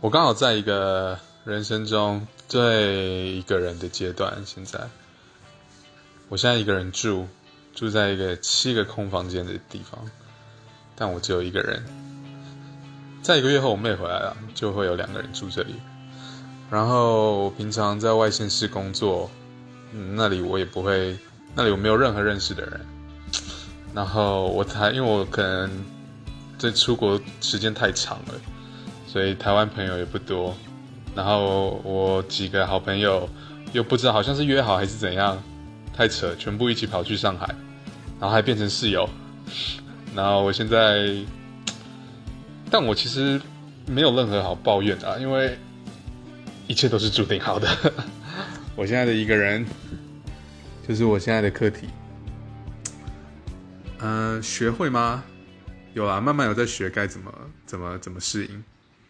我刚好在一个人生中最一个人的阶段，现在，我现在一个人住，住在一个七个空房间的地方，但我只有一个人。在一个月后，我妹回来了，就会有两个人住这里。然后我平常在外县市工作，那里我也不会，那里我没有任何认识的人。然后我才，因为我可能这出国时间太长了。所以台湾朋友也不多，然后我几个好朋友又不知道好像是约好还是怎样，太扯，全部一起跑去上海，然后还变成室友，然后我现在，但我其实没有任何好抱怨的，因为一切都是注定好的。我现在的一个人，就是我现在的课题，嗯，学会吗？有啊，慢慢有在学该怎么怎么怎么适应。